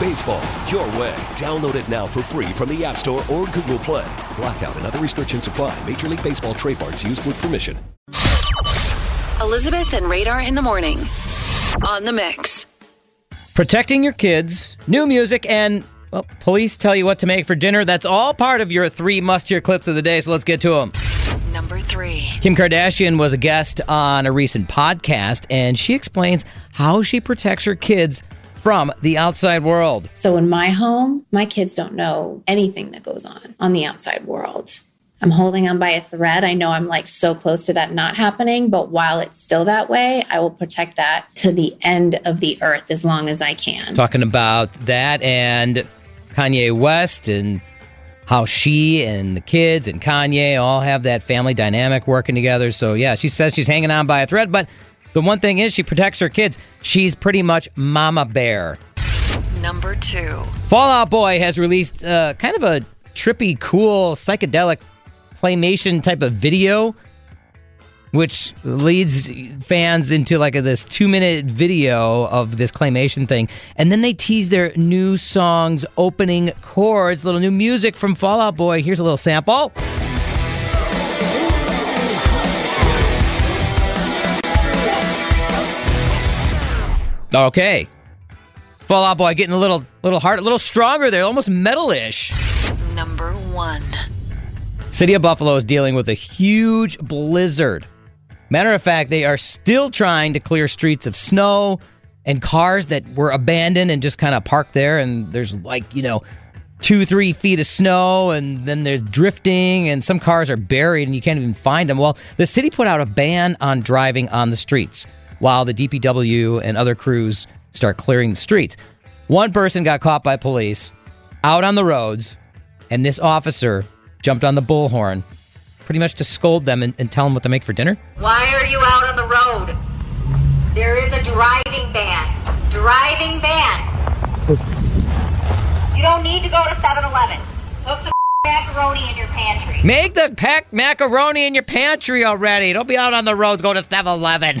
Baseball, your way. Download it now for free from the App Store or Google Play. Blackout and other restrictions apply. Major League Baseball trademarks used with permission. Elizabeth and Radar in the morning on the mix. Protecting your kids, new music, and well, police tell you what to make for dinner. That's all part of your three must hear clips of the day, so let's get to them. Number three. Kim Kardashian was a guest on a recent podcast, and she explains how she protects her kids from the outside world. So in my home, my kids don't know anything that goes on on the outside world. I'm holding on by a thread. I know I'm like so close to that not happening, but while it's still that way, I will protect that to the end of the earth as long as I can. Talking about that and Kanye West and how she and the kids and Kanye all have that family dynamic working together. So, yeah, she says she's hanging on by a thread, but the one thing is she protects her kids. She's pretty much mama bear. Number two. Fall Out Boy has released uh, kind of a trippy, cool, psychedelic claymation type of video, which leads fans into like a, this two minute video of this claymation thing. And then they tease their new song's opening chords, little new music from Fall Out Boy. Here's a little sample. Okay. Fall Out Boy getting a little little hard, a little stronger there, almost metal-ish. Number one. City of Buffalo is dealing with a huge blizzard. Matter of fact, they are still trying to clear streets of snow and cars that were abandoned and just kind of parked there. And there's like, you know, two, three feet of snow, and then there's drifting, and some cars are buried and you can't even find them. Well, the city put out a ban on driving on the streets while the DPW and other crews start clearing the streets. One person got caught by police out on the roads, and this officer jumped on the bullhorn pretty much to scold them and, and tell them what to make for dinner. Why are you out on the road? There is a driving ban. Driving ban. You don't need to go to 7-Eleven. Cook some macaroni in your pantry. Make the packed macaroni in your pantry already. Don't be out on the roads. Go to 7 Eleven.